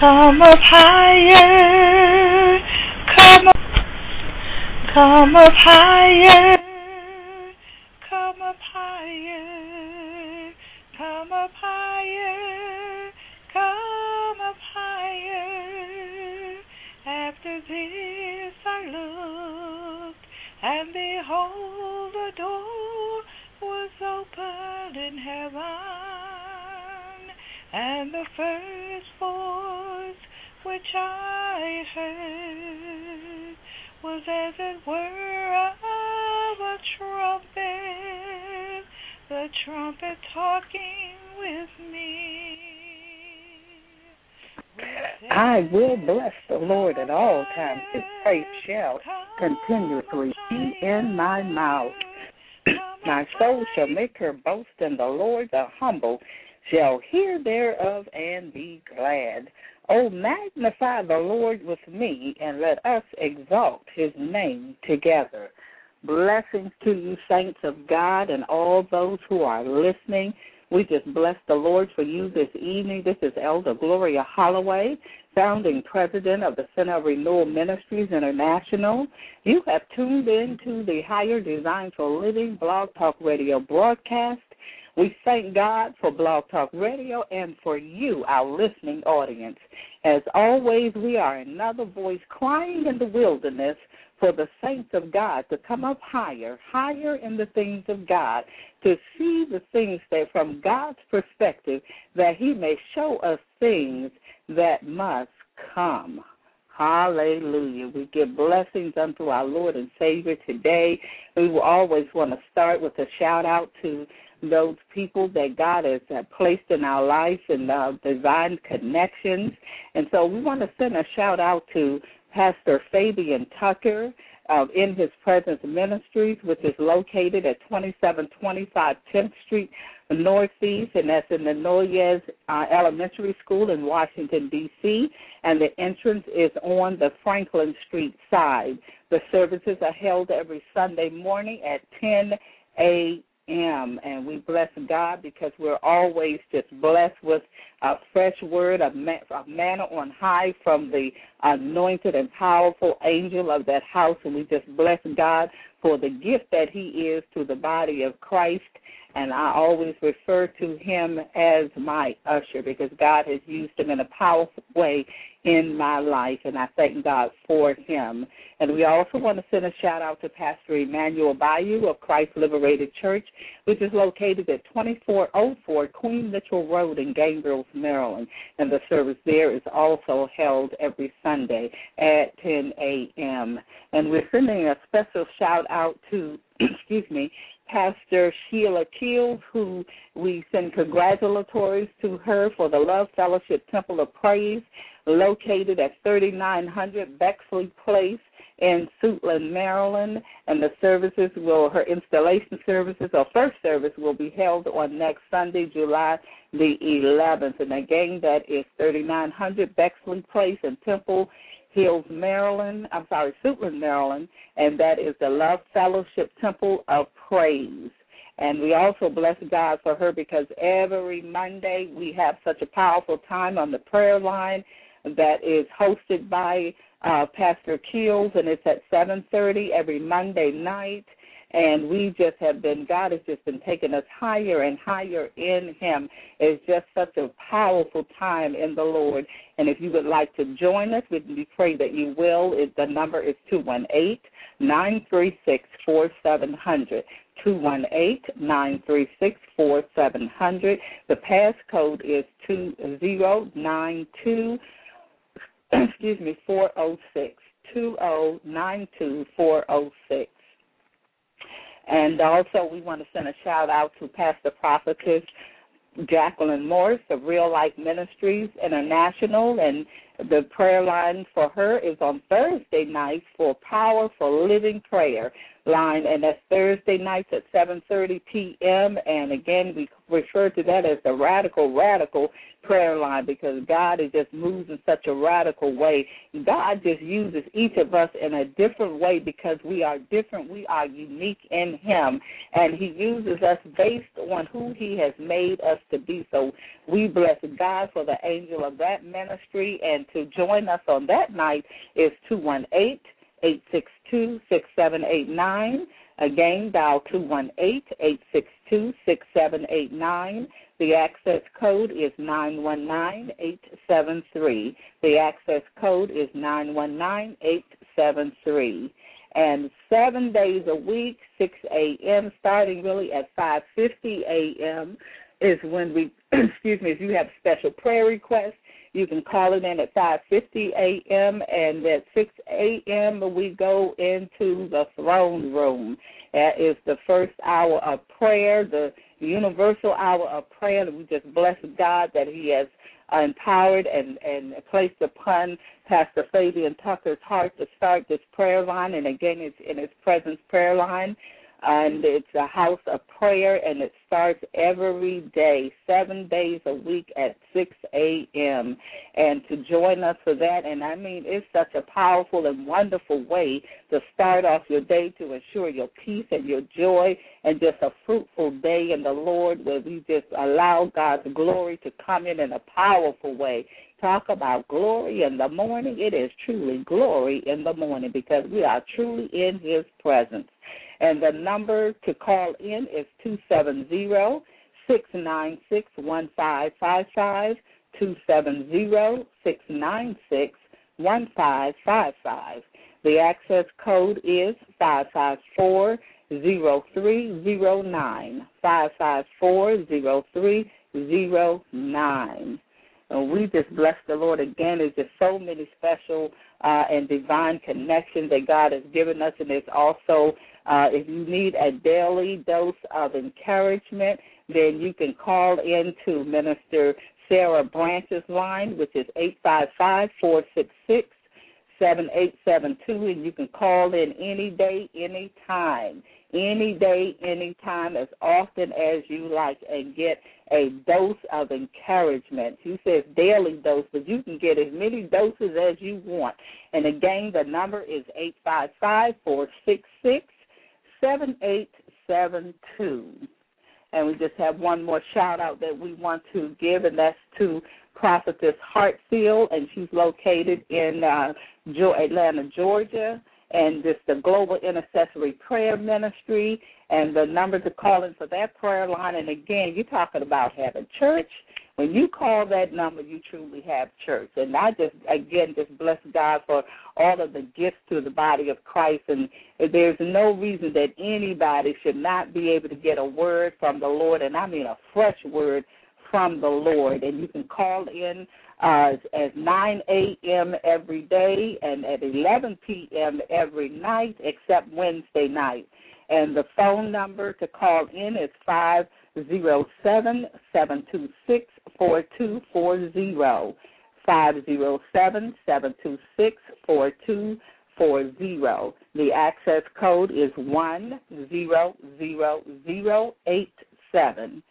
Come up higher, come up, come up higher, come up higher, come up higher, come up higher. After this I looked, and behold, the door was open in heaven, and the first which I heard was as it were of a trumpet, the trumpet talking with me. I will bless the Lord at all times. His praise shall continuously be in my mouth. My soul shall make her boast in the Lord. The humble shall hear thereof and be glad. Oh, magnify the Lord with me, and let us exalt his name together. Blessings to you, saints of God, and all those who are listening. We just bless the Lord for you this evening. This is Elder Gloria Holloway, founding president of the Center of Renewal Ministries International. You have tuned in to the Higher Design for Living Blog Talk Radio broadcast. We thank God for Blog Talk Radio and for you, our listening audience. As always, we are another voice crying in the wilderness for the saints of God to come up higher, higher in the things of God, to see the things that from God's perspective, that He may show us things that must come. Hallelujah. We give blessings unto our Lord and Savior today. We will always want to start with a shout out to those people that God has uh, placed in our life and uh, divine connections. And so we want to send a shout out to Pastor Fabian Tucker uh, in His Presence Ministries, which is located at 2725 10th Street Northeast, and that's in the Noyes uh, Elementary School in Washington, D.C., and the entrance is on the Franklin Street side. The services are held every Sunday morning at 10 a.m am. And we bless God because we're always just blessed with a fresh word, a, manna on high from the anointed and powerful angel of that house. And we just bless God for the gift that he is to the body of Christ. And I always refer to him as my usher because God has used him in a powerful way in my life, and I thank God for him. And we also want to send a shout out to Pastor Emmanuel Bayou of Christ Liberated Church, which is located at 2404 Queen Mitchell Road in Gainville, Maryland. And the service there is also held every Sunday at 10 a.m. And we're sending a special shout out to, excuse me, Pastor Sheila Keels, who we send congratulatories to her for the Love Fellowship Temple of Praise, located at 3900 Bexley Place in Suitland, Maryland. And the services will, her installation services, or first service, will be held on next Sunday, July the 11th. And again, that is 3900 Bexley Place in Temple Hills, Maryland. I'm sorry, Suitland, Maryland, and that is the Love Fellowship Temple of Praise. And we also bless God for her because every Monday we have such a powerful time on the prayer line that is hosted by uh, Pastor Keels, and it's at 7:30 every Monday night and we just have been god has just been taking us higher and higher in him. It's just such a powerful time in the lord. And if you would like to join us we pray that you will. The number is two one eight nine three six four seven hundred. two one eight nine three six four seven hundred. The passcode is two zero nine two excuse me four oh six two oh nine two four oh six and also, we want to send a shout out to Pastor Prophetess Jacqueline Morris of Real Life Ministries International. And the prayer line for her is on Thursday nights for Power for Living Prayer. Line, and that's Thursday nights at 7:30 p.m. And again, we refer to that as the radical, radical prayer line because God is just moves in such a radical way. God just uses each of us in a different way because we are different. We are unique in Him, and He uses us based on who He has made us to be. So we bless God for the angel of that ministry, and to join us on that night is two one eight eight six two six seven eight nine. Again, dial 218-862-6789. The access code is 919873. The access code is 919873. And seven days a week, 6 a.m., starting really at 5.50 a.m., is when we, excuse me, if you have special prayer requests, you can call it in at 5:50 a.m. and at 6 a.m. we go into the throne room. That is the first hour of prayer, the universal hour of prayer. We just bless God that He has empowered and, and placed upon Pastor Fabian Tucker's heart to start this prayer line. And again, it's in His presence prayer line and it's a house of prayer and it starts every day seven days a week at 6 a.m and to join us for that and i mean it's such a powerful and wonderful way to start off your day to ensure your peace and your joy and just a fruitful day in the lord where we just allow god's glory to come in in a powerful way. Talk about glory in the morning. It is truly glory in the morning because we are truly in his presence and the number to call in is 270 696 1555. 270 696 1555. The access code is 554 0309. 554 0309. And we just bless the Lord again. There's just so many special uh, and divine connections that God has given us, and there's also uh, if you need a daily dose of encouragement, then you can call in to Minister Sarah Branch's line, which is 855 466 7872, and you can call in any day, any time. Any day, any time, as often as you like, and get a dose of encouragement. She says daily dose, but you can get as many doses as you want. And again, the number is 855 466 7872. And we just have one more shout out that we want to give, and that's to Prophetess Hartfield, and she's located in uh, Atlanta, Georgia. And just the Global Intercessory Prayer Ministry, and the number to call in for that prayer line. And again, you're talking about having church when you call that number, you truly have church. And I just, again, just bless God for all of the gifts to the body of Christ. And there's no reason that anybody should not be able to get a word from the Lord, and I mean a fresh word from the Lord. And you can call in uh, at 9 a.m. every day and at 11 p.m. every night, except Wednesday night. And the phone number to call in is 5 zero seven seven two six four two four zero five zero seven seven two six four two four zero. The access code is one zero zero zero eight seven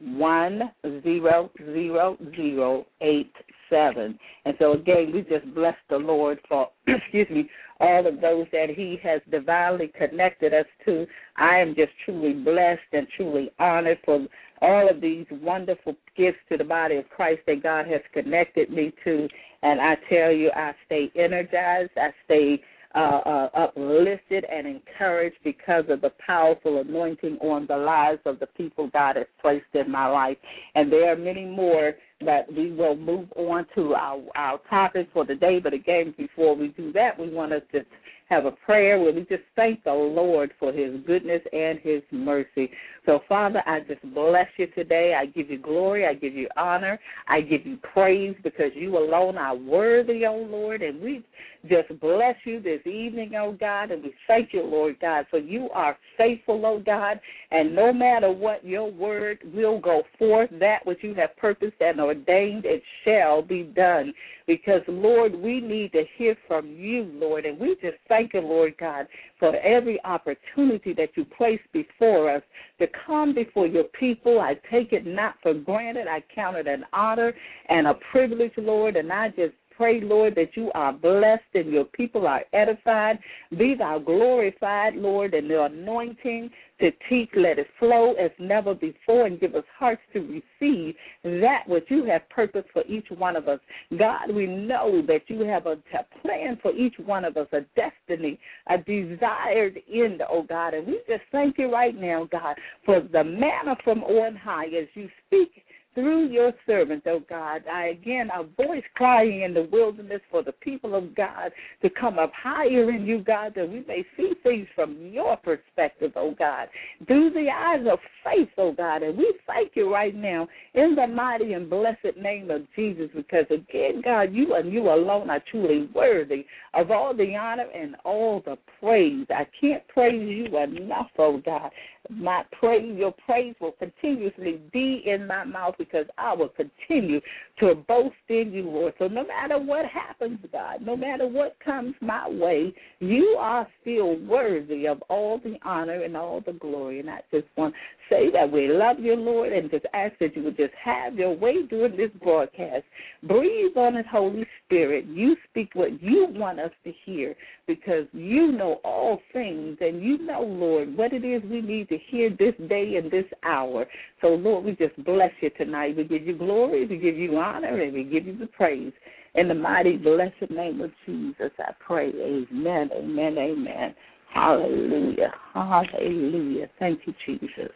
one zero zero zero eight seven. And so again, we just bless the Lord for excuse me all of those that He has divinely connected us to. I am just truly blessed and truly honored for all of these wonderful gifts to the body of Christ that God has connected me to. And I tell you, I stay energized. I stay uh, uh, uplifted and encouraged because of the powerful anointing on the lives of the people God has placed in my life. And there are many more that we will move on to our, our topic for the day. But again, before we do that, we want us to just have a prayer where we just thank the Lord for his goodness and his mercy. So, Father, I just bless you today. I give you glory. I give you honor. I give you praise because you alone are worthy, O oh Lord. And we just bless you this evening, oh God. And we thank you, Lord God, for you are faithful, oh God. And no matter what your word will go forth, that which you have purposed and ordained, it shall be done. Because, Lord, we need to hear from you, Lord. And we just thank thank you, Lord God, for every opportunity that you place before us to come before your people. I take it not for granted. I count it an honor and a privilege, Lord, and I just pray, Lord, that you are blessed and your people are edified. Be thou glorified, Lord, and the anointing to teach, let it flow as never before and give us hearts to receive that which you have purposed for each one of us. God, we know that you have a, a plan for each one of us, a destiny, a desired end, oh God. And we just thank you right now, God, for the manna from on high as you speak through your servant, oh God. I again, a voice crying in the wilderness for the people of God to come up higher in you, God, that we may see things from your perspective, oh God, through the eyes of faith, oh God. And we thank you right now in the mighty and blessed name of Jesus, because again, God, you and you alone are truly worthy of all the honor and all the praise. I can't praise you enough, oh God my praise, your praise will continuously be in my mouth because I will continue to boast in you, Lord. So no matter what happens, God, no matter what comes my way, you are still worthy of all the honor and all the glory. And I just want say that we love you, Lord, and just ask that you would just have your way during this broadcast. Breathe on it, Holy Spirit. You speak what you want us to hear because you know all things and you know, Lord, what it is we need to hear this day and this hour. So, Lord, we just bless you tonight. We give you glory, we give you honor, and we give you the praise. In the mighty, blessed name of Jesus, I pray. Amen, amen, amen. Hallelujah, hallelujah. Thank you, Jesus.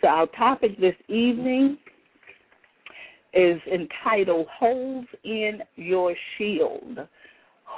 So, our topic this evening is entitled Holes in Your Shield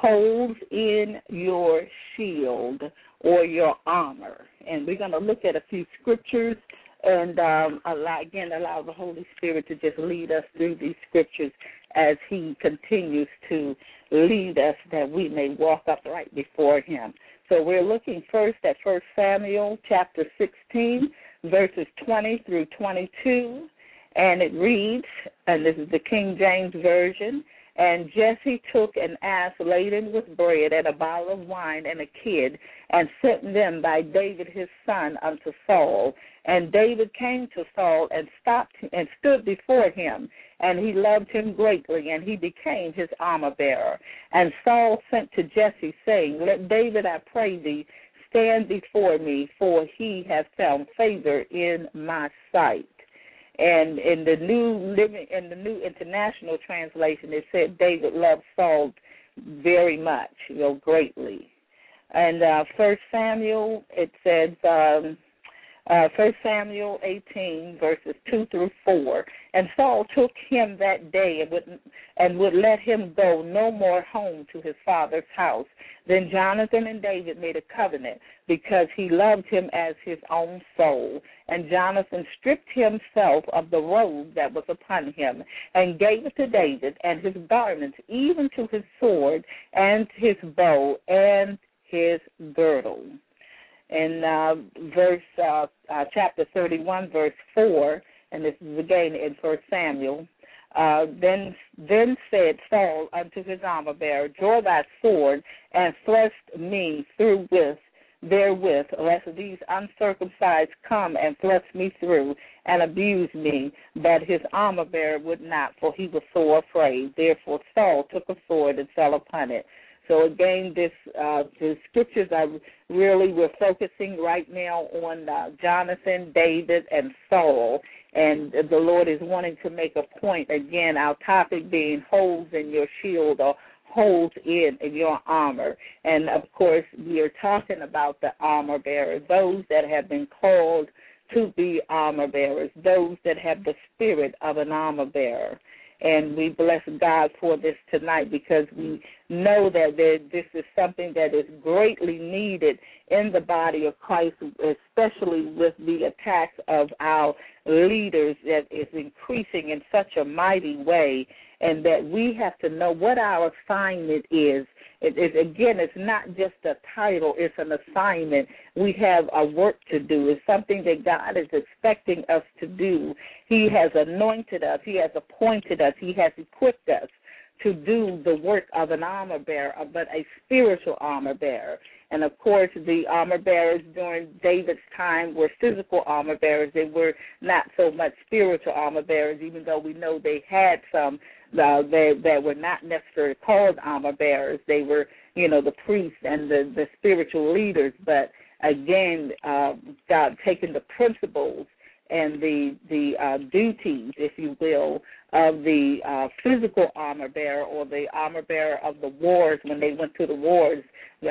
holes in your shield or your armor. And we're going to look at a few scriptures and um, allow, again allow the Holy Spirit to just lead us through these scriptures as He continues to lead us that we may walk upright before Him. So we're looking first at First Samuel chapter 16, verses 20 through 22, and it reads, and this is the King James Version. And Jesse took an ass laden with bread and a bottle of wine and a kid, and sent them by David his son unto Saul. And David came to Saul and stopped and stood before him, and he loved him greatly, and he became his armor bearer. And Saul sent to Jesse, saying, Let David, I pray thee, stand before me, for he has found favor in my sight. And in the new living in the new international translation, it said David loved Saul very much, you know, greatly. And uh, First Samuel, it says um, uh, First Samuel 18 verses 2 through 4. And Saul took him that day and would, and would let him go no more home to his father's house. Then Jonathan and David made a covenant because he loved him as his own soul. And Jonathan stripped himself of the robe that was upon him and gave it to David and his garments, even to his sword and his bow and his girdle in uh, verse uh, uh, chapter 31, verse 4, and this is again in First Samuel. Uh, then then said Saul unto his armor bearer, Draw thy sword and thrust me through with therewith, lest these uncircumcised come and thrust me through and abuse me. But his armor bearer would not, for he was sore afraid. Therefore Saul took a sword and fell upon it. So again, this uh, the scriptures are really we're focusing right now on uh, Jonathan, David, and Saul, and the Lord is wanting to make a point again. Our topic being holes in your shield or holes in, your armor, and of course we are talking about the armor bearers, those that have been called to be armor bearers, those that have the spirit of an armor bearer. And we bless God for this tonight because we know that there, this is something that is greatly needed in the body of Christ, especially with the attacks of our leaders that is increasing in such a mighty way, and that we have to know what our assignment is it, it, again, it's not just a title, it's an assignment. We have a work to do. It's something that God is expecting us to do. He has anointed us, He has appointed us, He has equipped us to do the work of an armor bearer, but a spiritual armor bearer. And of course, the armor bearers during David's time were physical armor bearers. They were not so much spiritual armor bearers, even though we know they had some uh, that, that were not necessarily called armor bearers. They were, you know, the priests and the, the spiritual leaders. But again, uh, God taking the principles and the the uh, duties, if you will, of the uh, physical armor bearer or the armor bearer of the wars when they went to the wars,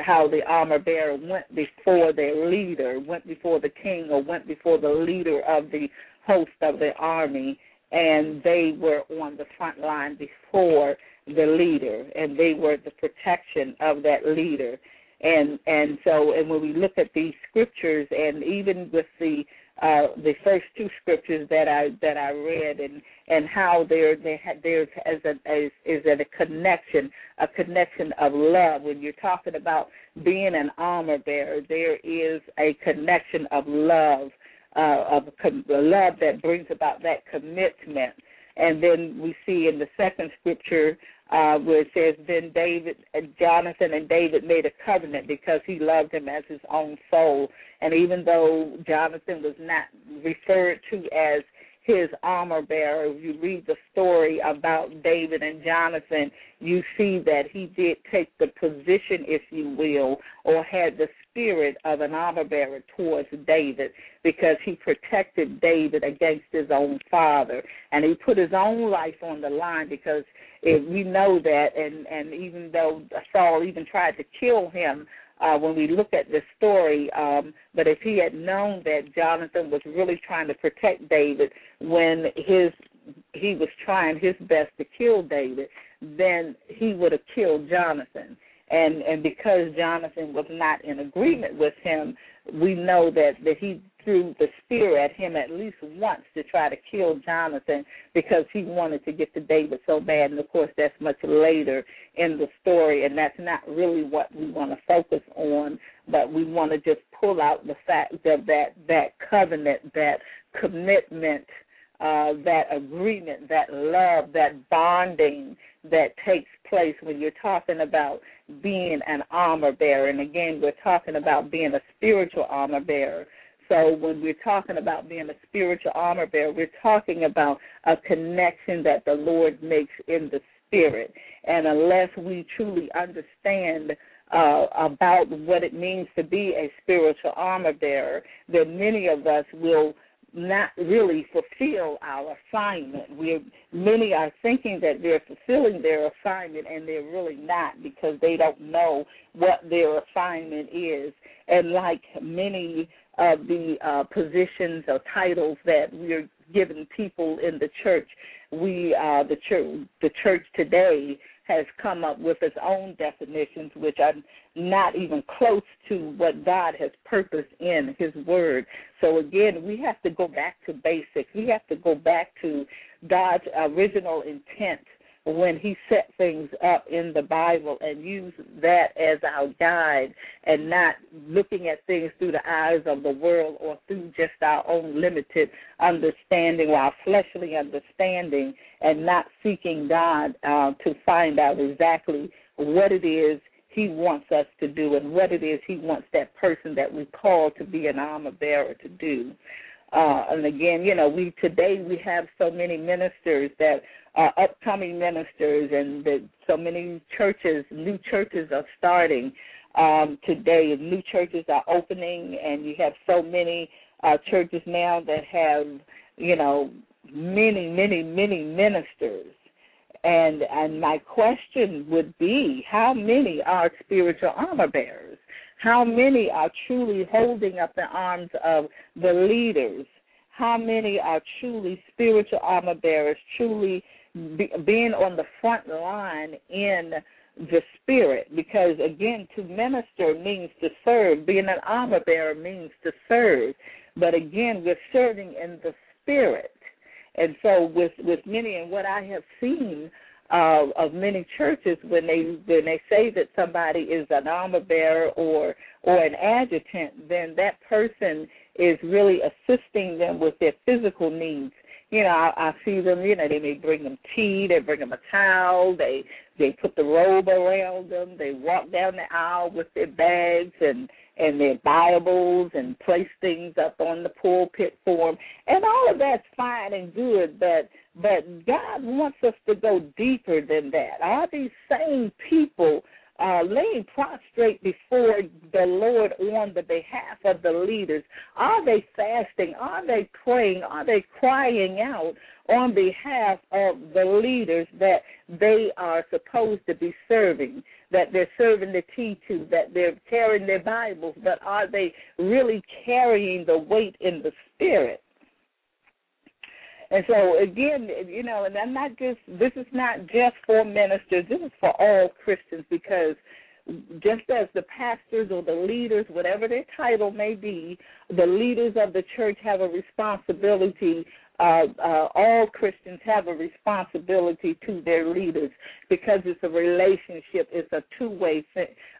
how the armor bearer went before their leader, went before the king, or went before the leader of the host of the army, and they were on the front line before the leader, and they were the protection of that leader. And and so and when we look at these scriptures, and even with the uh, the first two scriptures that I that I read and and how there they ha, there's as a as, is a connection a connection of love. When you're talking about being an armor bearer there is a connection of love uh, of com- love that brings about that commitment. And then we see in the second scripture uh, where it says, Then David, uh, Jonathan and David made a covenant because he loved him as his own soul. And even though Jonathan was not referred to as his armor bearer, if you read the story about David and Jonathan, you see that he did take the position, if you will, or had the spirit of an armor bearer towards David because he protected David against his own father. And he put his own life on the line because if we know that and, and even though Saul even tried to kill him, uh, when we look at this story. Um, but if he had known that Jonathan was really trying to protect David when his he was trying his best to kill David, then he would have killed Jonathan. And and because Jonathan was not in agreement with him, we know that that he threw the spear at him at least once to try to kill Jonathan because he wanted to get to David so bad. And of course, that's much later in the story, and that's not really what we want to focus on. But we want to just pull out the fact that that that covenant, that commitment, uh, that agreement, that love, that bonding that takes place when you're talking about being an armor bearer. And again, we're talking about being a spiritual armor bearer. So when we're talking about being a spiritual armor bearer, we're talking about a connection that the Lord makes in the spirit. And unless we truly understand uh, about what it means to be a spiritual armor bearer, then many of us will not really fulfill our assignment. we many are thinking that they're fulfilling their assignment and they're really not because they don't know what their assignment is. And like many of the uh, positions or titles that we're giving people in the church, we uh, the church the church today has come up with its own definitions, which are not even close to what God has purposed in His Word. So again, we have to go back to basics. We have to go back to God's original intent when he set things up in the Bible and use that as our guide and not looking at things through the eyes of the world or through just our own limited understanding or our fleshly understanding and not seeking God uh, to find out exactly what it is he wants us to do and what it is he wants that person that we call to be an armor bearer to do. Uh, and again, you know, we today we have so many ministers that are upcoming ministers, and that so many churches, new churches are starting um, today. New churches are opening, and you have so many uh, churches now that have, you know, many, many, many ministers. And and my question would be, how many are spiritual armor bearers? How many are truly holding up the arms of the leaders? How many are truly spiritual armor bearers, truly be, being on the front line in the spirit? Because again, to minister means to serve. Being an armor bearer means to serve. But again, we're serving in the spirit. And so, with with many, and what I have seen uh, of many churches when they when they say that somebody is an armor bearer or or an adjutant, then that person is really assisting them with their physical needs. you know, I, I see them. You know, they may bring them tea, they bring them a towel, they they put the robe around them, they walk down the aisle with their bags and and their Bibles and place things up on the pulpit for them, and all of that's fine and good, but but God wants us to go deeper than that. Are these same people uh, laying prostrate before the Lord on the behalf of the leaders? Are they fasting? Are they praying? Are they crying out on behalf of the leaders that they are supposed to be serving? That they're serving the tea to, that they're carrying their Bibles, but are they really carrying the weight in the Spirit? And so again, you know, and I'm not just this is not just for ministers, this is for all Christians because just as the pastors or the leaders, whatever their title may be, the leaders of the church have a responsibility. Uh, uh, all Christians have a responsibility to their leaders because it's a relationship. It's a two-way,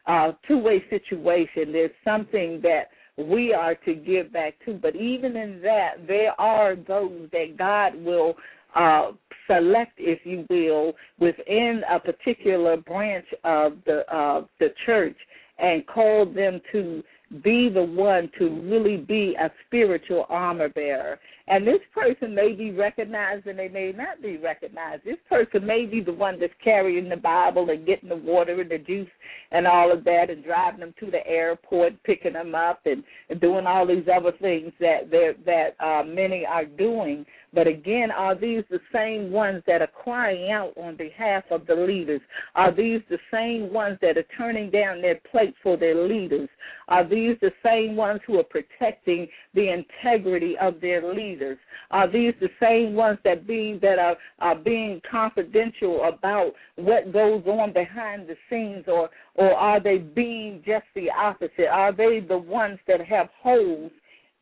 uh, two-way situation. There's something that we are to give back to. But even in that, there are those that God will uh, select, if you will, within a particular branch of the uh, the church, and call them to be the one to really be a spiritual armor bearer. And this person may be recognized and they may not be recognized. This person may be the one that's carrying the Bible and getting the water and the juice and all of that and driving them to the airport, picking them up and, and doing all these other things that that uh, many are doing. But again, are these the same ones that are crying out on behalf of the leaders? Are these the same ones that are turning down their plate for their leaders? Are these the same ones who are protecting the integrity of their leaders? Are these the same ones that being that are, are being confidential about what goes on behind the scenes or or are they being just the opposite? Are they the ones that have holes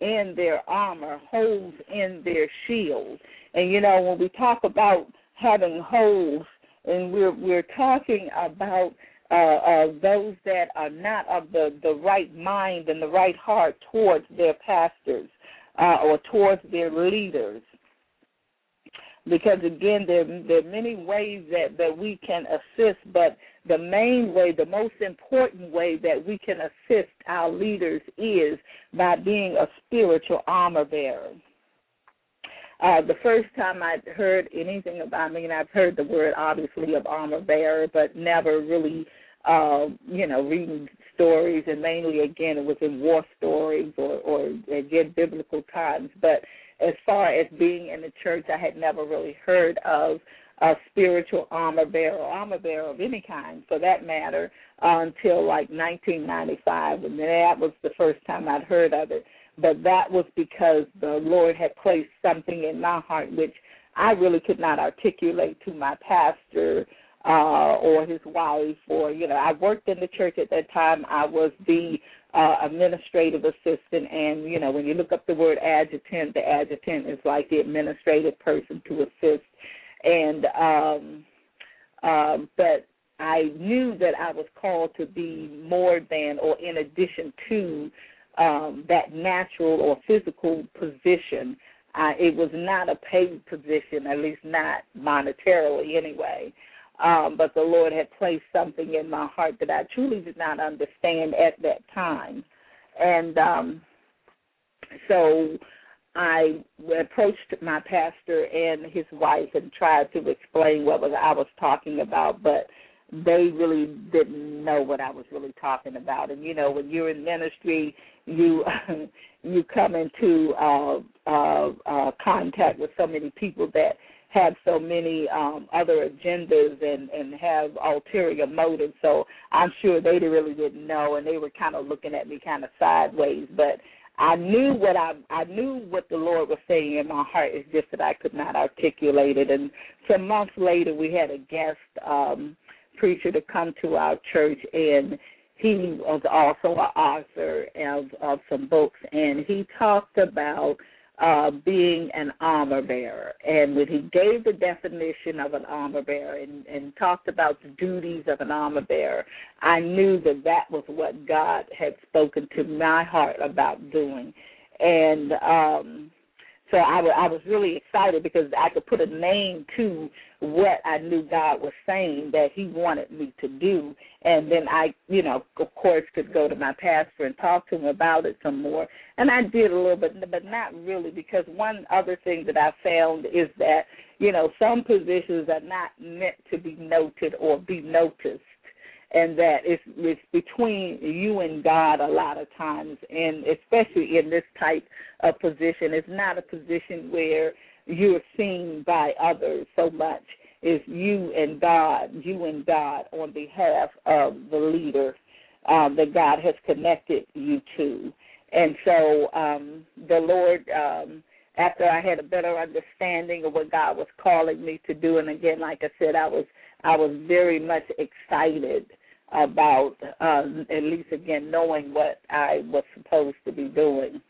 in their armor, holes in their shield. And you know, when we talk about having holes, and we're we're talking about uh, uh, those that are not of the the right mind and the right heart towards their pastors uh, or towards their leaders. Because again, there there are many ways that that we can assist, but the main way, the most important way that we can assist our leaders is by being a spiritual armor bearer. Uh, the first time I'd heard anything about, I mean, I've heard the word obviously of armor bearer, but never really, uh, you know, reading stories, and mainly again it was in war stories or, or again biblical times. But as far as being in the church, I had never really heard of a spiritual armor bearer, armor bearer of any kind for that matter, uh, until like 1995, and that was the first time I'd heard of it. But that was because the Lord had placed something in my heart which I really could not articulate to my pastor uh or his wife or you know I worked in the church at that time I was the uh administrative assistant and you know when you look up the word adjutant the adjutant is like the administrative person to assist and um um but I knew that I was called to be more than or in addition to um that natural or physical position. Uh, it was not a paid position, at least not monetarily anyway. Um, but the Lord had placed something in my heart that I truly did not understand at that time. And um, so I approached my pastor and his wife and tried to explain what was I was talking about, but they really didn't know what I was really talking about. And you know, when you're in ministry, you you come into uh, uh, uh, contact with so many people that have so many um, other agendas and and have ulterior motives. So I'm sure they really didn't know, and they were kind of looking at me kind of sideways, but I knew what I I knew what the Lord was saying in my heart. It's just that I could not articulate it. And some months later, we had a guest um, preacher to come to our church, and he was also an author of of some books, and he talked about uh, being an armor bearer. And when he gave the definition of an armor bearer and, and talked about the duties of an armor bearer, I knew that that was what God had spoken to my heart about doing. And um, so I, w- I was really excited because I could put a name to what I knew God was saying that He wanted me to do, and then I, you know, of course, could go to my pastor and talk to him about it some more. And I did a little bit, but not really, because one other thing that I found is that you know some positions are not meant to be noted or be noticed and that it's, it's between you and God a lot of times, and especially in this type of position, it's not a position where you're seen by others so much. It's you and God, you and God on behalf of the leader um, that God has connected you to. And so um, the Lord, um, after I had a better understanding of what God was calling me to do, and again, like I said, I was I was very much excited about uh, at least again knowing what I was supposed to be doing.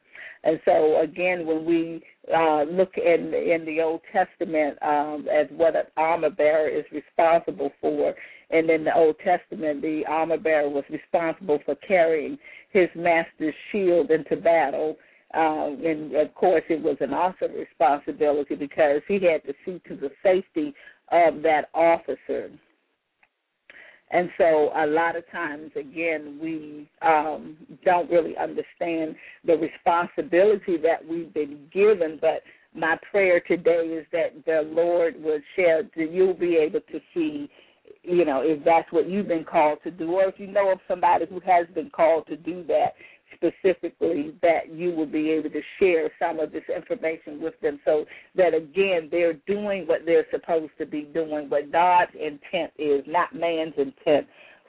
And so again, when we uh, look in in the Old Testament um, as what an armor bearer is responsible for, and in the Old Testament, the armor bearer was responsible for carrying his master's shield into battle. Um, and of course, it was an awesome responsibility because he had to see to the safety of that officer. And so a lot of times, again, we um, don't really understand the responsibility that we've been given. But my prayer today is that the Lord would share, that you'll be able to see, you know, if that's what you've been called to do, or if you know of somebody who has been called to do that, specifically that you will be able to share some of this information with them so that again they're doing what they're supposed to be doing, what God's intent is, not man's intent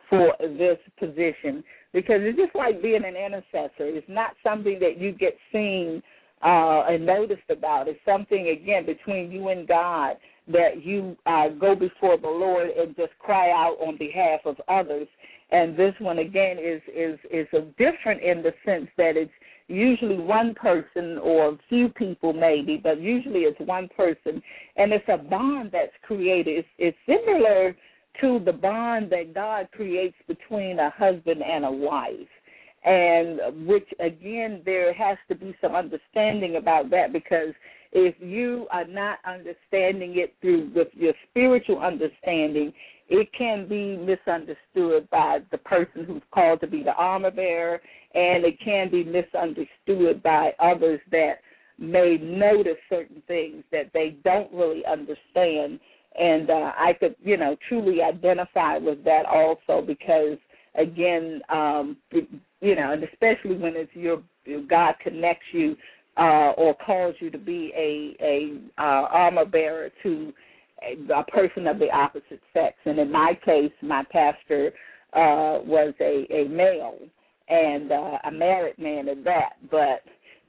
for this position. Because it's just like being an intercessor. It's not something that you get seen uh, and noticed about. It's something again between you and God that you uh, go before the Lord and just cry out on behalf of others and this one again is is is different in the sense that it's usually one person or a few people maybe, but usually it's one person, and it's a bond that's created. It's, it's similar to the bond that God creates between a husband and a wife. And which again, there has to be some understanding about that because if you are not understanding it through with your spiritual understanding, it can be misunderstood by the person who's called to be the armor bearer, and it can be misunderstood by others that may notice certain things that they don't really understand. And uh, I could, you know, truly identify with that also because, again, um, you know, and especially when it's your God connects you uh, or calls you to be a a uh, armor bearer to a person of the opposite sex. And in my case, my pastor uh, was a, a male and uh, a married man at that. But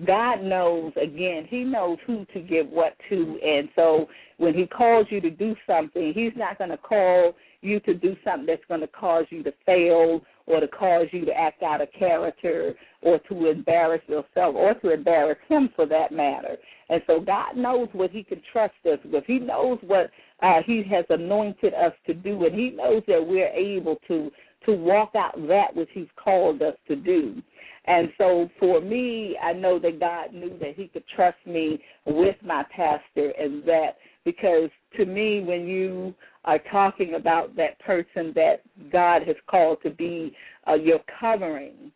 God knows, again, He knows who to give what to. And so when He calls you to do something, He's not going to call you to do something that's going to cause you to fail or to cause you to act out of character or to embarrass yourself or to embarrass him for that matter. And so God knows what he can trust us with. He knows what uh, he has anointed us to do and he knows that we're able to to walk out that which he's called us to do. And so for me, I know that God knew that he could trust me with my pastor and that because to me when you are talking about that person that God has called to be uh, your covering.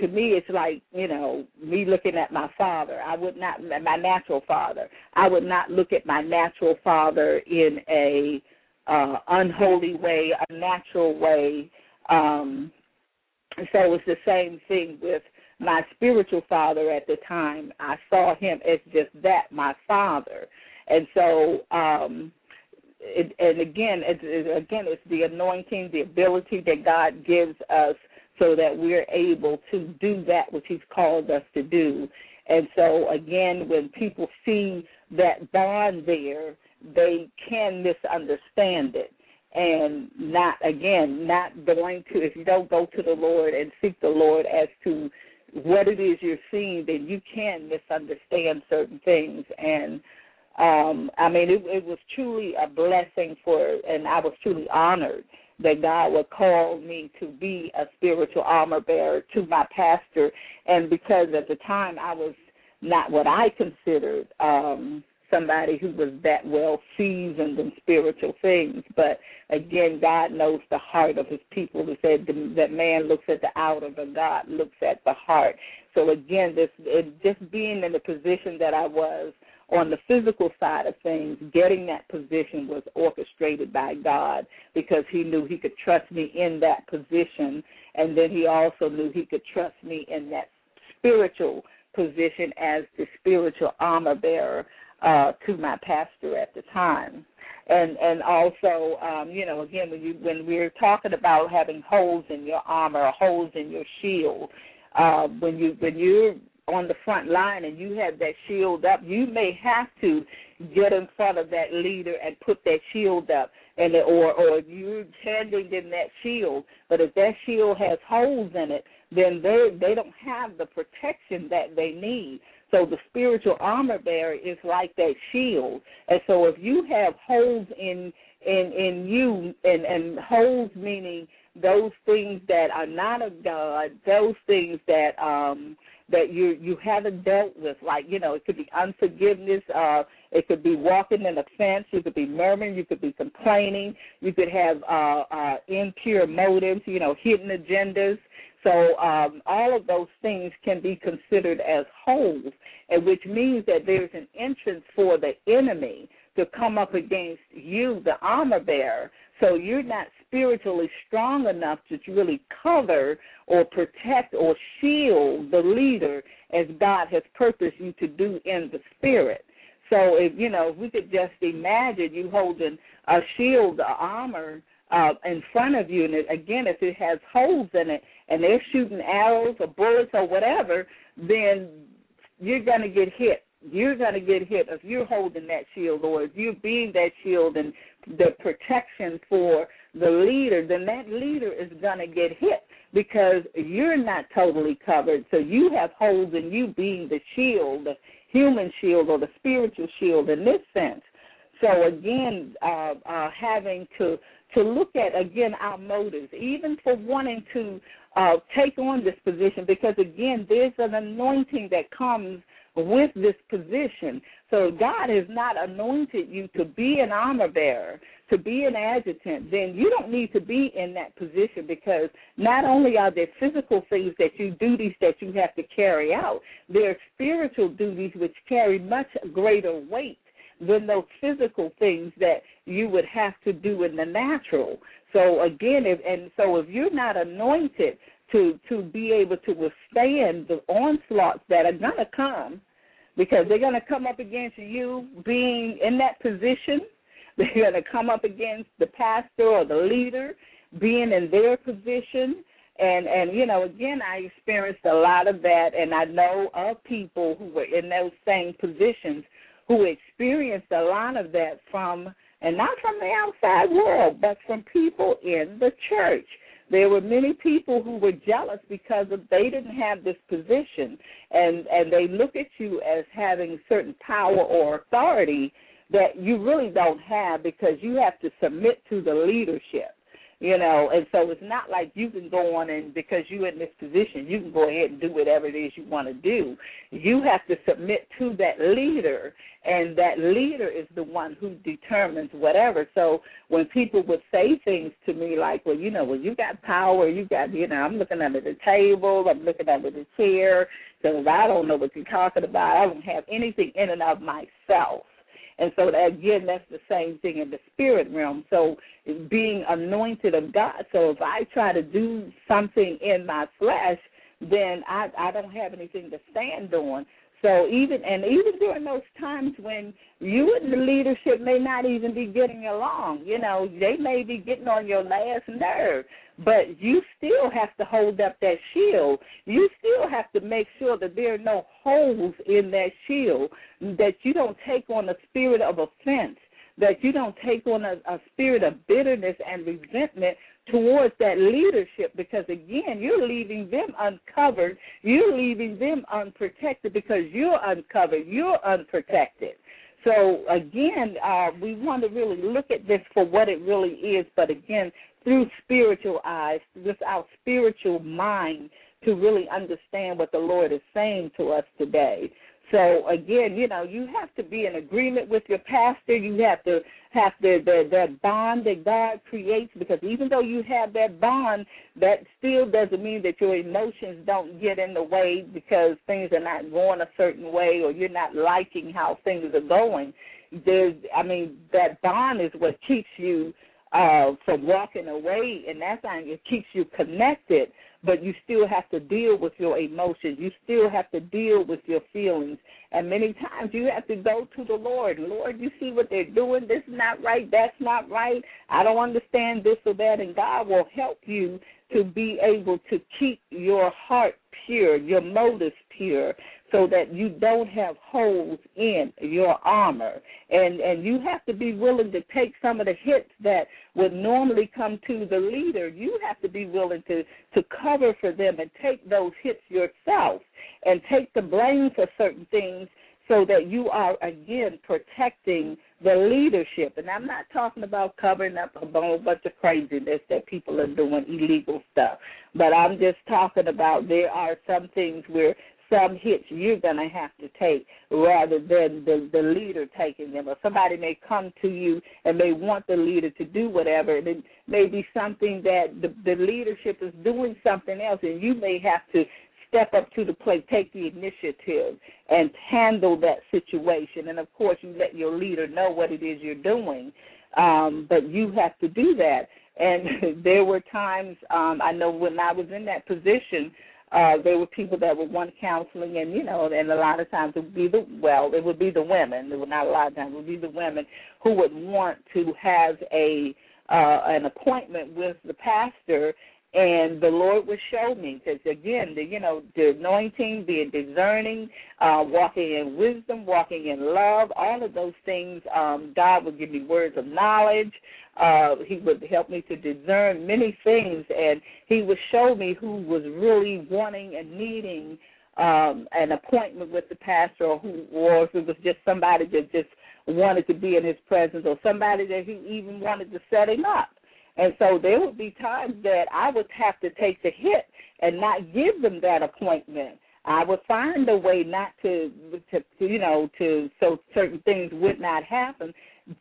To me, it's like you know me looking at my father. I would not my natural father. I would not look at my natural father in a uh, unholy way, a natural way. Um, so was the same thing with my spiritual father at the time. I saw him as just that, my father. And so um it, and again, it, it, again, it's the anointing, the ability that God gives us, so that we're able to do that which He's called us to do. And so, again, when people see that bond there, they can misunderstand it and not again not going to if you don't go to the lord and seek the lord as to what it is you're seeing then you can misunderstand certain things and um, I mean, it, it was truly a blessing for, and I was truly honored that God would call me to be a spiritual armor bearer to my pastor. And because at the time I was not what I considered um, somebody who was that well seasoned in spiritual things. But again, God knows the heart of His people. He said that man looks at the outer, but God looks at the heart. So again, this it, just being in the position that I was on the physical side of things, getting that position was orchestrated by God because He knew He could trust me in that position, and then He also knew He could trust me in that spiritual position as the spiritual armor bearer uh, to my pastor at the time. And and also, um, you know, again, when you when we're talking about having holes in your armor, or holes in your shield, uh, when you when you're on the front line and you have that shield up, you may have to get in front of that leader and put that shield up, and or or you're handing them that shield. But if that shield has holes in it, then they they don't have the protection that they need. So the spiritual armor bearer is like that shield. And so if you have holes in in in you and and holes meaning those things that are not of God, those things that um that you you haven't dealt with. Like you know, it could be unforgiveness. Uh, it could be walking in offense. You could be murmuring. You could be complaining. You could have uh, uh, impure motives. You know, hidden agendas. So um, all of those things can be considered as holes, and which means that there's an entrance for the enemy to come up against you, the armor bearer. So you're not spiritually strong enough to really cover or protect or shield the leader as God has purposed you to do in the spirit. So if you know, if we could just imagine you holding a shield, a armor uh, in front of you, and it, again, if it has holes in it, and they're shooting arrows or bullets or whatever, then you're going to get hit. You're going to get hit if you're holding that shield, or if you're being that shield and the protection for the leader, then that leader is going to get hit because you're not totally covered. So you have holes in you being the shield, the human shield or the spiritual shield in this sense. So again, uh, uh, having to to look at again our motives, even for wanting to uh, take on this position, because again, there's an anointing that comes with this position. So God has not anointed you to be an armor bearer, to be an adjutant, then you don't need to be in that position because not only are there physical things that you duties that you have to carry out, there are spiritual duties which carry much greater weight than those physical things that you would have to do in the natural. So again, if, and so if you're not anointed to to be able to withstand the onslaughts that are gonna come, because they're gonna come up against you being in that position. They're gonna come up against the pastor or the leader being in their position and and you know again i experienced a lot of that and i know of people who were in those same positions who experienced a lot of that from, and not from the outside world, but from people in the church. There were many people who were jealous because of, they didn't have this position, and and they look at you as having certain power or authority that you really don't have because you have to submit to the leadership you know and so it's not like you can go on and because you're in this position you can go ahead and do whatever it is you want to do. You have to submit to that leader and that leader is the one who determines whatever. So when people would say things to me like well you know well you got power you got you know i'm looking under the table i'm looking under the chair because i don't know what you're talking about i don't have anything in and of myself and so that, again, that's the same thing in the spirit realm. So being anointed of God. So if I try to do something in my flesh, then I I don't have anything to stand on. So even and even during those times when you and the leadership may not even be getting along, you know, they may be getting on your last nerve, but you still have to hold up that shield. You still have to make sure that there are no holes in that shield, that you don't take on a spirit of offense, that you don't take on a, a spirit of bitterness and resentment towards that leadership because again you're leaving them uncovered. You're leaving them unprotected because you're uncovered. You're unprotected. So again uh, we want to really look at this for what it really is but again through spiritual eyes with our spiritual mind to really understand what the lord is saying to us today So again, you know, you have to be in agreement with your pastor. You have to have the, the that bond that God creates because even though you have that bond, that still doesn't mean that your emotions don't get in the way because things are not going a certain way or you're not liking how things are going. There's I mean, that bond is what keeps you uh from walking away and that's how it keeps you connected but you still have to deal with your emotions. You still have to deal with your feelings. And many times you have to go to the Lord. Lord, you see what they're doing. This is not right. That's not right. I don't understand this or that. And God will help you to be able to keep your heart pure, your motives pure, so that you don't have holes in your armor. And and you have to be willing to take some of the hits that would normally come to the leader. You have to be willing to to cover for them and take those hits yourself and take the blame for certain things so that you are again protecting the leadership. And I'm not talking about covering up a whole bunch of craziness that people are doing illegal stuff, but I'm just talking about there are some things where some hits you're going to have to take rather than the, the leader taking them. Or somebody may come to you and may want the leader to do whatever. And it may be something that the, the leadership is doing something else, and you may have to step up to the plate, take the initiative, and handle that situation. And of course, you let your leader know what it is you're doing, um, but you have to do that. And there were times um, I know when I was in that position uh, there were people that would want counseling, and you know, and a lot of times it would be the well, it would be the women. It would not a lot of times it would be the women who would want to have a uh, an appointment with the pastor, and the Lord would show me because again, the you know, the anointing, being discerning, uh, walking in wisdom, walking in love, all of those things. Um, God would give me words of knowledge. Uh, he would help me to discern many things, and he would show me who was really wanting and needing um, an appointment with the pastor, or who, or it was just somebody that just wanted to be in his presence, or somebody that he even wanted to set him up. And so there would be times that I would have to take the hit and not give them that appointment. I would find a way not to, to, you know, to so certain things would not happen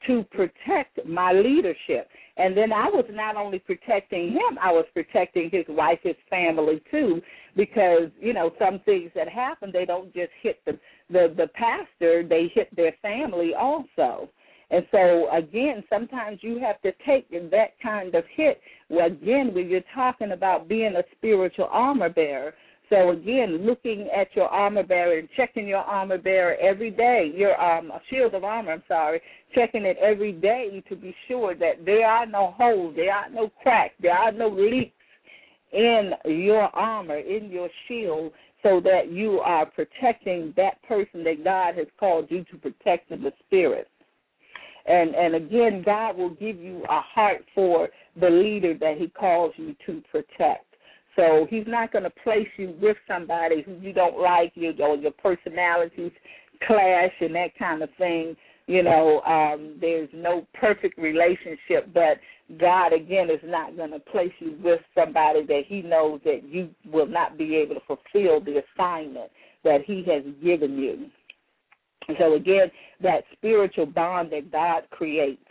to protect my leadership. And then I was not only protecting him, I was protecting his wife, his family too, because, you know, some things that happen, they don't just hit the the, the pastor, they hit their family also. And so again, sometimes you have to take that kind of hit. Well, again, when you're talking about being a spiritual armor bearer, so again, looking at your armor bearer and checking your armor bearer every day, your um shield of armor, I'm sorry, checking it every day to be sure that there are no holes, there are no cracks, there are no leaks in your armor, in your shield, so that you are protecting that person that God has called you to protect in the spirit. And and again, God will give you a heart for the leader that He calls you to protect. So he's not going to place you with somebody who you don't like, you or your personalities clash and that kind of thing. You know, um, there's no perfect relationship, but God again is not going to place you with somebody that He knows that you will not be able to fulfill the assignment that He has given you. So again, that spiritual bond that God creates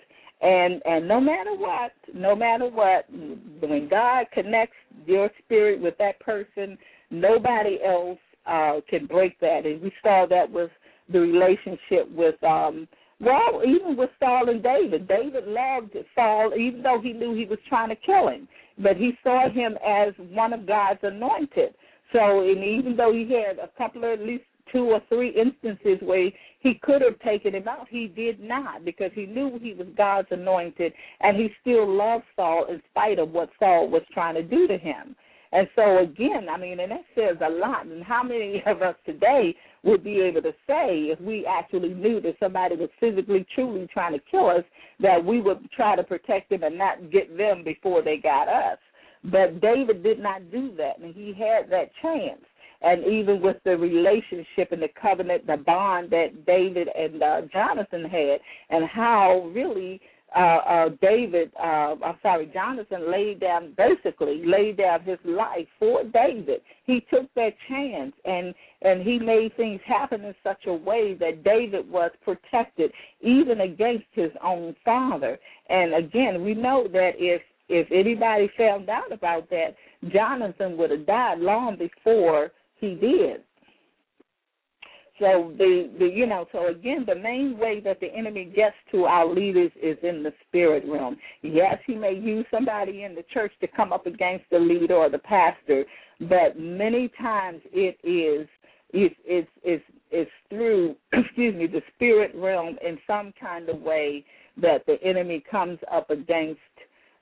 and and no matter what, no matter what, when God connects your spirit with that person, nobody else uh, can break that. And we saw that with the relationship with um well, even with Saul and David. David loved Saul even though he knew he was trying to kill him. But he saw him as one of God's anointed. So and even though he had a couple of at least two or three instances where he could have taken him out. He did not because he knew he was God's anointed and he still loved Saul in spite of what Saul was trying to do to him. And so again, I mean, and that says a lot. And how many of us today would be able to say if we actually knew that somebody was physically, truly trying to kill us, that we would try to protect them and not get them before they got us? But David did not do that, and he had that chance and even with the relationship and the covenant, the bond that David and uh, Jonathan had, and how really uh, uh, David, uh, I'm sorry, Jonathan laid down, basically laid down his life for David. He took that chance and and he made things happen in such a way that David was protected even against his own father. And again, we know that if if anybody found out about that, Jonathan would have died long before he did. So the, the you know so again the main way that the enemy gets to our leaders is in the spirit realm. Yes, he may use somebody in the church to come up against the leader or the pastor, but many times it is it's it's it's, it's through excuse me the spirit realm in some kind of way that the enemy comes up against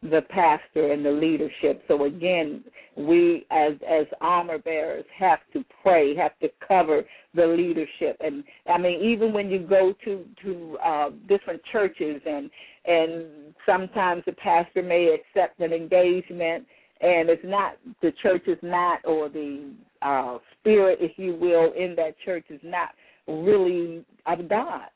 the pastor and the leadership. So again, we as as armor bearers have to pray, have to cover the leadership. And I mean, even when you go to to uh, different churches and and sometimes the pastor may accept an engagement and it's not the church is not or the uh spirit if you will in that church is not really of God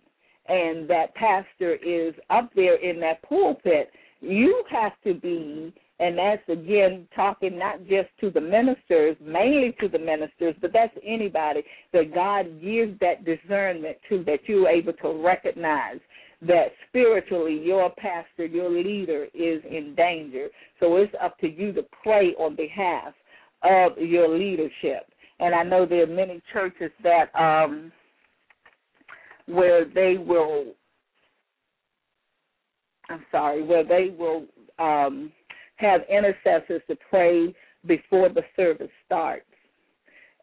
and that pastor is up there in that pulpit you have to be, and that's again talking not just to the ministers, mainly to the ministers, but that's anybody that God gives that discernment to, that you're able to recognize that spiritually your pastor, your leader is in danger. So it's up to you to pray on behalf of your leadership. And I know there are many churches that um where they will I'm sorry, where they will um, have intercessors to pray before the service starts.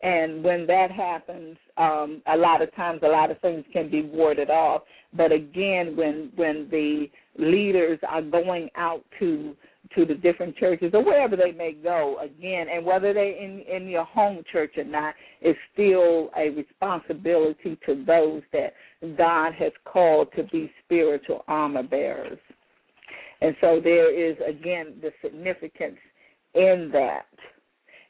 And when that happens, um, a lot of times, a lot of things can be warded off. But again, when when the leaders are going out to to the different churches or wherever they may go, again, and whether they're in in your home church or not, is still a responsibility to those that God has called to be spiritual armor bearers. And so there is again the significance in that.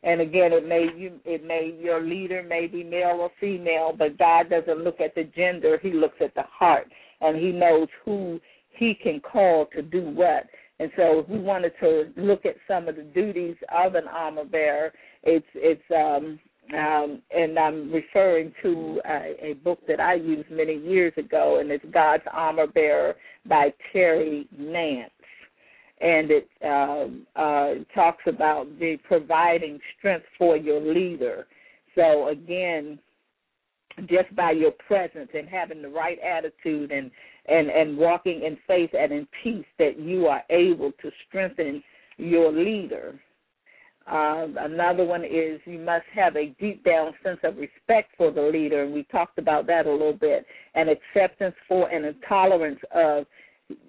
And again, it may you it may your leader may be male or female, but God doesn't look at the gender; He looks at the heart, and He knows who He can call to do what. And so, if we wanted to look at some of the duties of an armor bearer, it's it's um, um, and I'm referring to a, a book that I used many years ago, and it's God's Armor Bearer by Terry Nance and it uh, uh, talks about the providing strength for your leader. So again, just by your presence and having the right attitude and and and walking in faith and in peace, that you are able to strengthen your leader. Uh, another one is you must have a deep down sense of respect for the leader, and we talked about that a little bit, and acceptance for and a tolerance of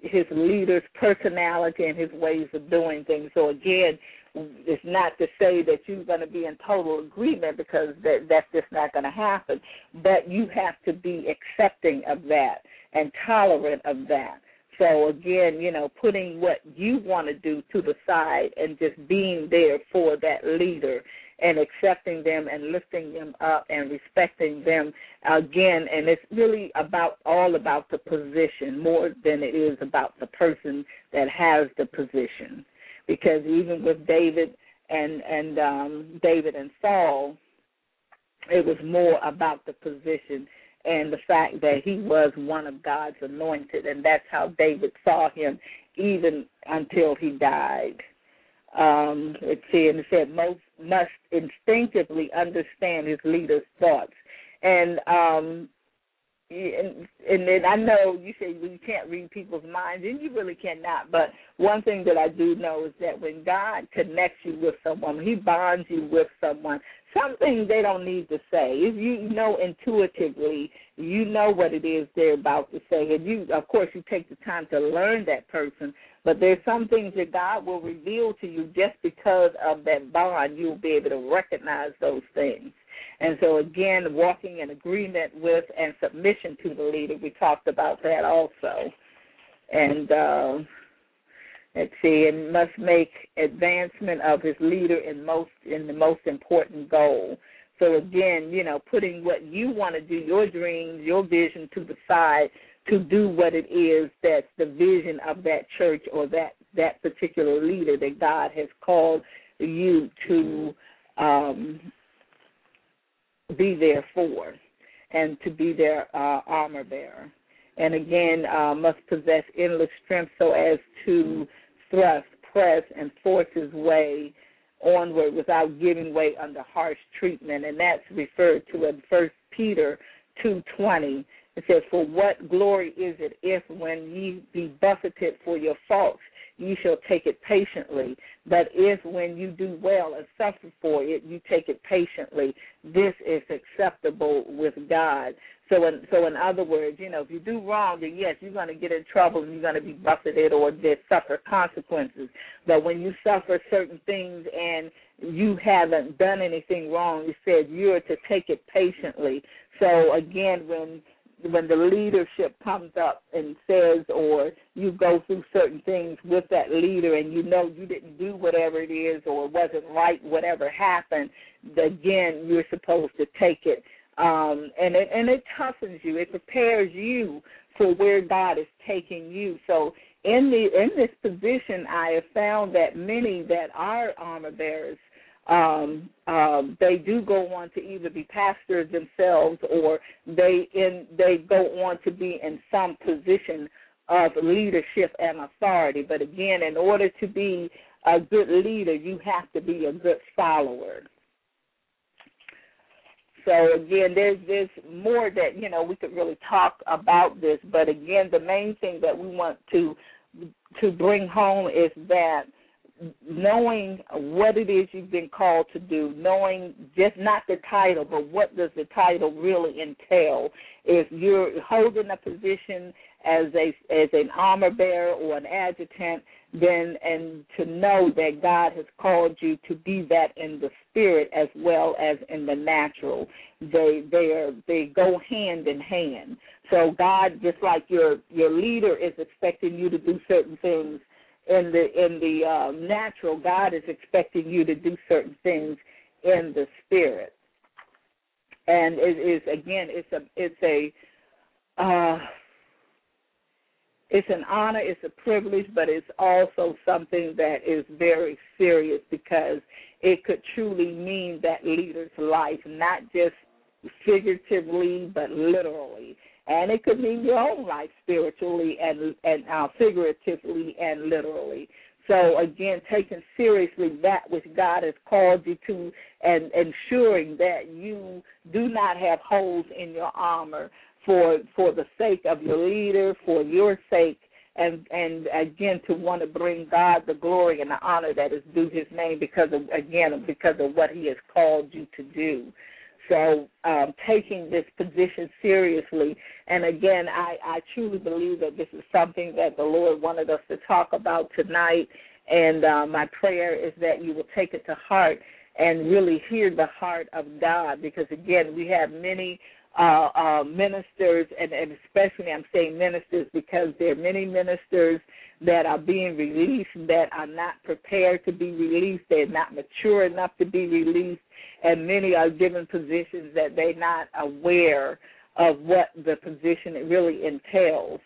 his leader's personality and his ways of doing things. So again, it's not to say that you're going to be in total agreement because that that's just not going to happen. But you have to be accepting of that and tolerant of that. So again, you know, putting what you want to do to the side and just being there for that leader and accepting them and lifting them up and respecting them again. And it's really about all about the position more than it is about the person that has the position. Because even with David and and um David and Saul it was more about the position and the fact that he was one of God's anointed. And that's how David saw him even until he died um, let's see, and it said most must instinctively understand his leader's thoughts. And um, and, and then I know you say you can't read people's minds, and you really cannot. But one thing that I do know is that when God connects you with someone, He bonds you with someone. Something they don't need to say. If you know intuitively, you know what it is they're about to say, and you, of course, you take the time to learn that person. But there's some things that God will reveal to you just because of that bond. You'll be able to recognize those things. And so, again, walking in agreement with and submission to the leader, we talked about that also. And uh, let's see, and must make advancement of his leader in most in the most important goal. So again, you know, putting what you want to do, your dreams, your vision to the side to do what it is that's the vision of that church or that that particular leader that God has called you to um, be there for and to be their uh, armor bearer. And again, uh, must possess endless strength so as to thrust, press, and force his way onward without giving way under harsh treatment. And that's referred to in First Peter 2.20. It says, For what glory is it if when ye be buffeted for your faults, ye shall take it patiently. But if when you do well and suffer for it, you take it patiently, this is acceptable with God. So in so in other words, you know, if you do wrong, then yes, you're going to get in trouble and you're going to be buffeted or suffer consequences. But when you suffer certain things and you haven't done anything wrong, you said you're to take it patiently. So again, when when the leadership comes up and says or you go through certain things with that leader and you know you didn't do whatever it is or wasn't right whatever happened again you're supposed to take it. Um and it and it toughens you. It prepares you for where god is taking you. So in the in this position i have found that many that are armor bearers um, um, they do go on to either be pastors themselves or they in they go on to be in some position of leadership and authority. But again, in order to be a good leader, you have to be a good follower. So again, there's there's more that you know we could really talk about this, but again, the main thing that we want to to bring home is that knowing what it is you've been called to do, knowing just not the title, but what does the title really entail. If you're holding a position as a as an armor bearer or an adjutant, then and to know that God has called you to be that in the spirit as well as in the natural. They they are they go hand in hand. So God, just like your your leader is expecting you to do certain things in the in the uh, natural, God is expecting you to do certain things in the spirit. And it is again, it's a it's a uh, it's an honor, it's a privilege, but it's also something that is very serious because it could truly mean that leader's life, not just figuratively but literally and it could mean your own life spiritually and and uh, figuratively and literally. So again, taking seriously that which God has called you to, and ensuring that you do not have holes in your armor for for the sake of your leader, for your sake, and and again to want to bring God the glory and the honor that is due His name because of again because of what He has called you to do. So um, taking this position seriously, and again, I, I truly believe that this is something that the Lord wanted us to talk about tonight. And uh, my prayer is that you will take it to heart and really hear the heart of God, because again, we have many uh, uh, ministers, and, and especially I'm saying ministers because there are many ministers that are being released that are not prepared to be released. They're not mature enough to be released, and many are given positions that they're not aware of what the position really entails.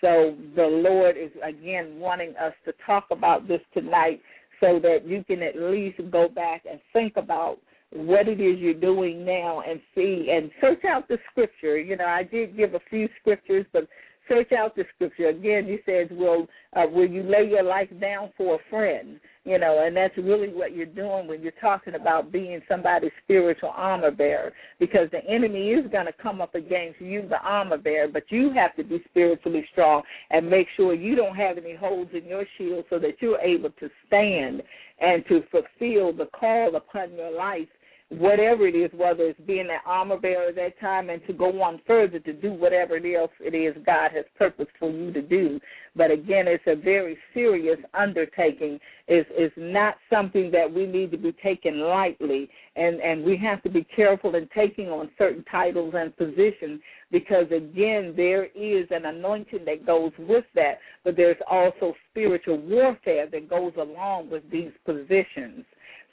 So the Lord is again wanting us to talk about this tonight so that you can at least go back and think about what it is you're doing now and see and search out the scripture. You know, I did give a few scriptures, but search out the scripture. Again, he says, "Will uh, will you lay your life down for a friend?" You know, and that's really what you're doing when you're talking about being somebody's spiritual armor bearer, because the enemy is going to come up against you, the armor bearer, but you have to be spiritually strong and make sure you don't have any holes in your shield, so that you're able to stand and to fulfill the call upon your life whatever it is, whether it's being an armor bearer at that time and to go on further to do whatever it else it is God has purposed for you to do. But again, it's a very serious undertaking. It's, it's not something that we need to be taken lightly, and, and we have to be careful in taking on certain titles and positions because, again, there is an anointing that goes with that, but there's also spiritual warfare that goes along with these positions.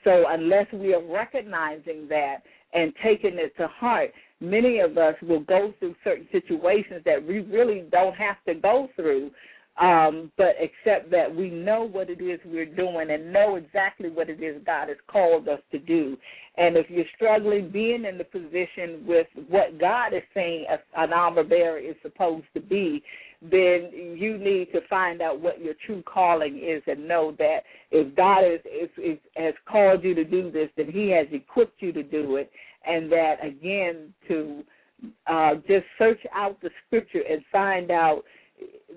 So unless we are recognizing that and taking it to heart, many of us will go through certain situations that we really don't have to go through um, but except that we know what it is we're doing and know exactly what it is God has called us to do. And if you're struggling being in the position with what God is saying an armor bearer is supposed to be, then you need to find out what your true calling is and know that if God is, is, is has called you to do this, then He has equipped you to do it, and that again to uh, just search out the Scripture and find out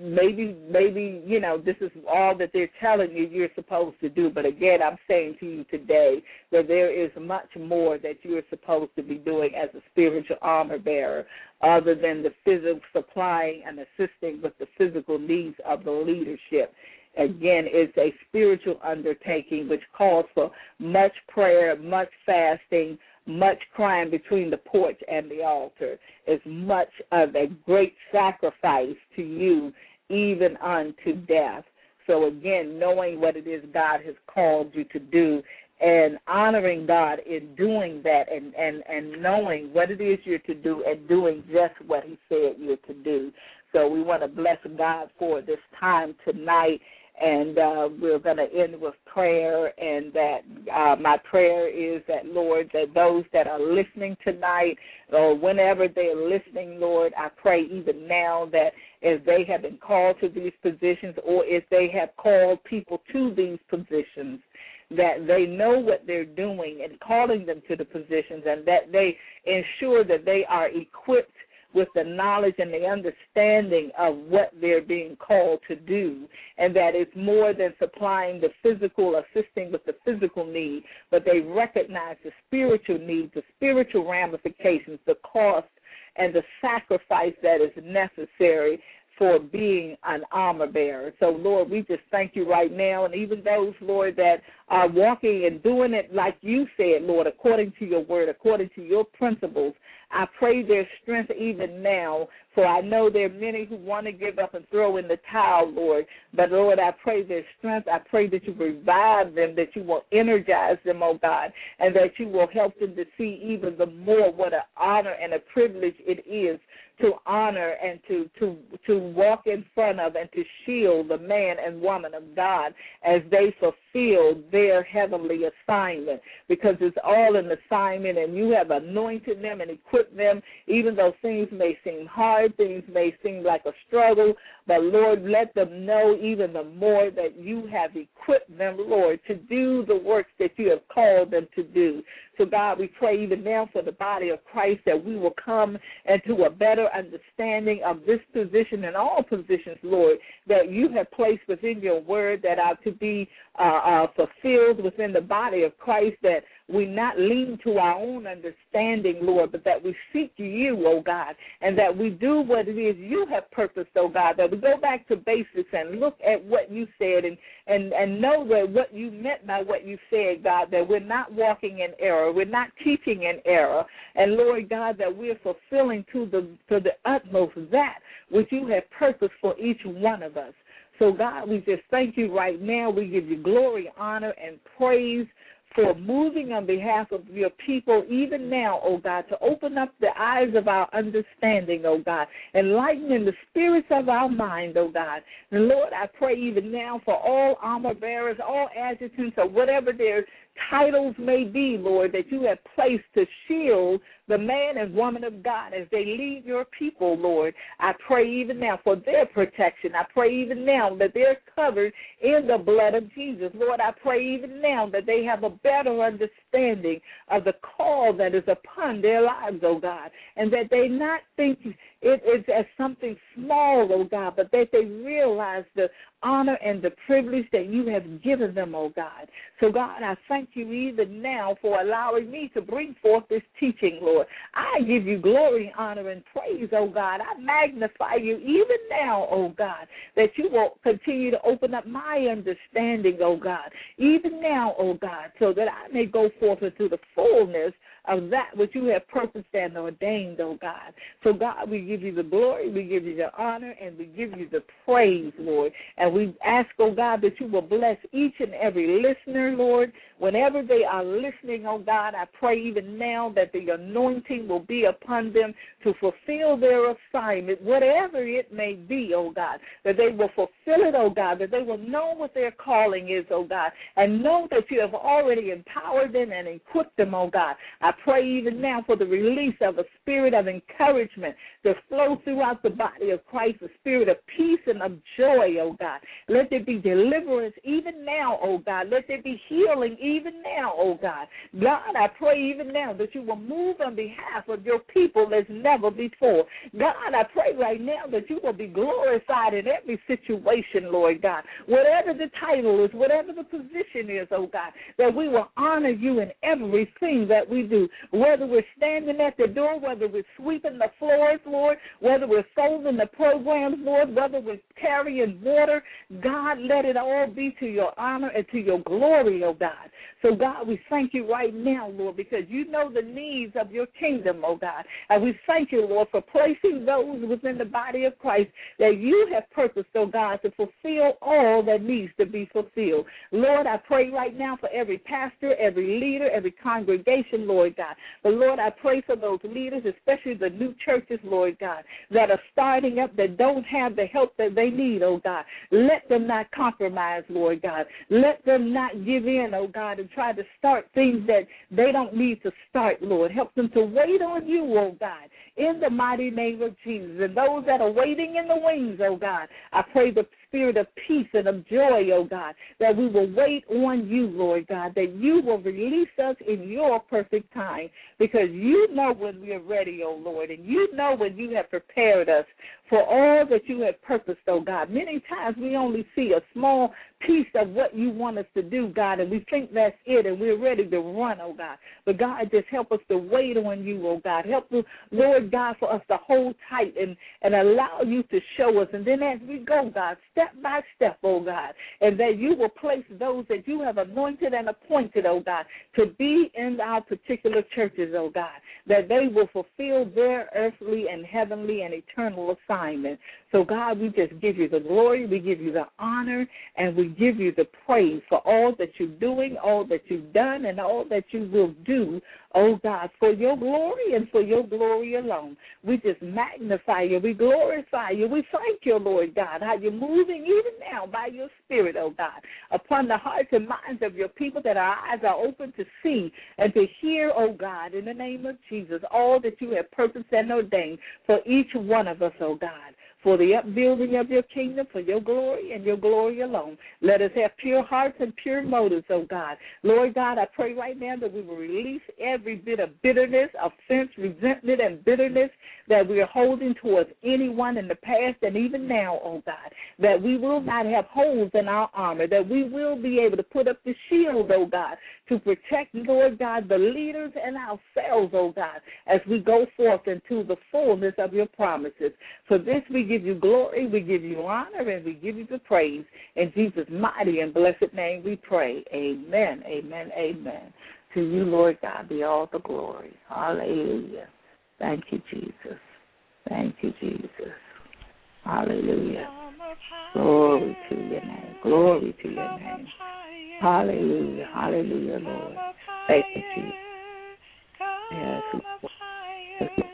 maybe maybe you know this is all that they're telling you you're supposed to do. But again i'm saying to you today that there is much more that you're supposed to be doing as a spiritual armor bearer other than the physical supplying and assisting with the physical needs of the leadership again it's a spiritual undertaking which calls for much prayer much fasting much crying between the porch and the altar is much of a great sacrifice to you, even unto death. So again, knowing what it is God has called you to do and honoring God in doing that and, and, and knowing what it is you're to do and doing just what he said you're to do. So we want to bless God for this time tonight and uh, we're going to end with prayer. And that uh, my prayer is that, Lord, that those that are listening tonight or whenever they are listening, Lord, I pray even now that as they have been called to these positions or if they have called people to these positions, that they know what they're doing and calling them to the positions and that they ensure that they are equipped with the knowledge and the understanding of what they're being called to do, and that it's more than supplying the physical, assisting with the physical need, but they recognize the spiritual needs, the spiritual ramifications, the cost, and the sacrifice that is necessary for being an armor bearer. So, Lord, we just thank you right now. And even those, Lord, that are walking and doing it like you said, Lord, according to your word, according to your principles, I pray their strength even now, for I know there are many who want to give up and throw in the towel, Lord. But Lord, I pray their strength. I pray that you revive them, that you will energize them, oh God, and that you will help them to see even the more what an honor and a privilege it is to honor and to to to walk in front of and to shield the man and woman of God as they fulfill their heavenly assignment because it's all an assignment and you have anointed them and equipped them even though things may seem hard things may seem like a struggle but Lord let them know even the more that you have equipped them Lord to do the works that you have called them to do so God we pray even now for the body of Christ that we will come into a better understanding of this position and all positions, Lord, that you have placed within your word that are to be uh, uh, fulfilled within the body of Christ, that we not lean to our own understanding, Lord, but that we seek you, oh God, and that we do what it is you have purposed, oh God, that we go back to basics and look at what you said and, and, and know that what you meant by what you said, God, that we're not walking in error, we're not teaching in error, and Lord God, that we're fulfilling to the to the utmost that which you have purposed for each one of us. So, God, we just thank you right now. We give you glory, honor, and praise for moving on behalf of your people, even now, oh God, to open up the eyes of our understanding, oh God, enlightening the spirits of our mind, oh God. And Lord, I pray even now for all armor bearers, all adjutants, or whatever their titles may be, Lord, that you have placed to shield the man and woman of God as they lead your people, Lord. I pray even now for their protection. I pray even now that they're covered in the blood of Jesus. Lord, I pray even now that they have a better understanding of the call that is upon their lives, oh God, and that they not think it is as something small, oh God, but that they realize the honor and the privilege that you have given them, oh God. So, God, I thank you even now for allowing me to bring forth this teaching, Lord. I give you glory, honor, and praise, oh God. I magnify you even now, oh God, that you will continue to open up my understanding, oh God, even now, oh God, so that I may go forth into the fullness of that which you have purposed and ordained, oh God. So, God, we give you the glory, we give you the honor, and we give you the praise, Lord. And we ask, oh God, that you will bless each and every listener, Lord. Whenever they are listening, oh God, I pray even now that the anointing will be upon them to fulfill their assignment, whatever it may be, oh God, that they will fulfill it, oh God, that they will know what their calling is, oh God, and know that you have already empowered them and equipped them, oh God. I pray even now for the release of a spirit of encouragement to flow throughout the body of Christ, a spirit of peace and of joy, oh God. Let there be deliverance even now, oh God. Let there be healing even now, oh God. God, I pray even now that you will move on behalf of your people as never before. God, I pray right now that you will be glorified in every situation, Lord God. Whatever the title is, whatever the position is, oh God, that we will honor you in everything that we do. Whether we're standing at the door, whether we're sweeping the floors, Lord, whether we're folding the programs, Lord, whether we're carrying water, God, let it all be to your honor and to your glory, oh God. So, God, we thank you right now, Lord, because you know the needs of your kingdom, oh God. And we thank you, Lord, for placing those within the body of Christ that you have purposed, oh God, to fulfill all that needs to be fulfilled. Lord, I pray right now for every pastor, every leader, every congregation, Lord God. But Lord, I pray for those leaders, especially the new churches, Lord God, that are starting up that don't have the help that they need, oh God. Let them not compromise, Lord God. Let them not give in, oh God, and try to start things that they don't need to start, Lord. Help them to wait on you, oh God, in the mighty name of Jesus. And those that are waiting in the wings, oh God, I pray the spirit of peace and of joy, oh God, that we will wait on you, Lord God, that you will release us in your perfect time because you know when we are ready, oh Lord, and you know when you have prepared us for all that you have purposed, oh God. Many times we only see a small piece of what you want us to do, God, and we think that's it and we're ready to run, oh God. But God, just help us to wait on you, oh God. Help us, Lord God, for us to hold tight and, and allow you to show us. And then as we go, God, step by step, oh God, and that you will place those that you have anointed and appointed, oh God, to be in our particular churches, oh God, that they will fulfill their earthly and heavenly and eternal assignment. So, God, we just give you the glory, we give you the honor, and we give you the praise for all that you're doing, all that you've done, and all that you will do, oh God, for your glory and for your glory alone. We just magnify you, we glorify you, we thank you, Lord God, how you're moving even now by your Spirit, oh God, upon the hearts and minds of your people that our eyes are open to see and to hear, oh God, in the name of Jesus, all that you have purposed and ordained for each one of us, oh God for the upbuilding of your kingdom, for your glory and your glory alone. Let us have pure hearts and pure motives, oh God. Lord God, I pray right now that we will release every bit of bitterness, offense, resentment, and bitterness that we are holding towards anyone in the past and even now, oh God. That we will not have holes in our armor, that we will be able to put up the shield, oh God, to protect, Lord God, the leaders and ourselves, oh God, as we go forth into the fullness of your promises. For this we give you glory, we give you honor, and we give you the praise. In Jesus' mighty and blessed name we pray. Amen, amen, amen. To you, Lord God, be all the glory. Hallelujah. Thank you, Jesus. Thank you, Jesus. Hallelujah. Glory to your name. Glory to your name. Hallelujah. Hallelujah, Lord. Thank you, Jesus. Yes.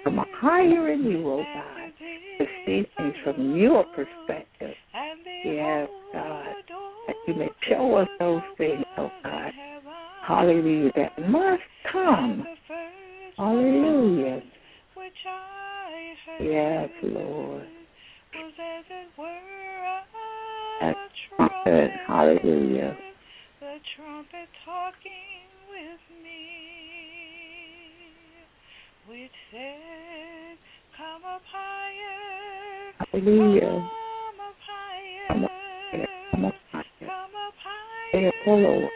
Come higher in you, oh God, to see things from your perspective. Yes, God. That you may show us those things, oh God. Hallelujah. That must come. Hallelujah. Yes, Lord. That's trumpet. Hallelujah. Hallelujah. Come up higher. Come up higher. Come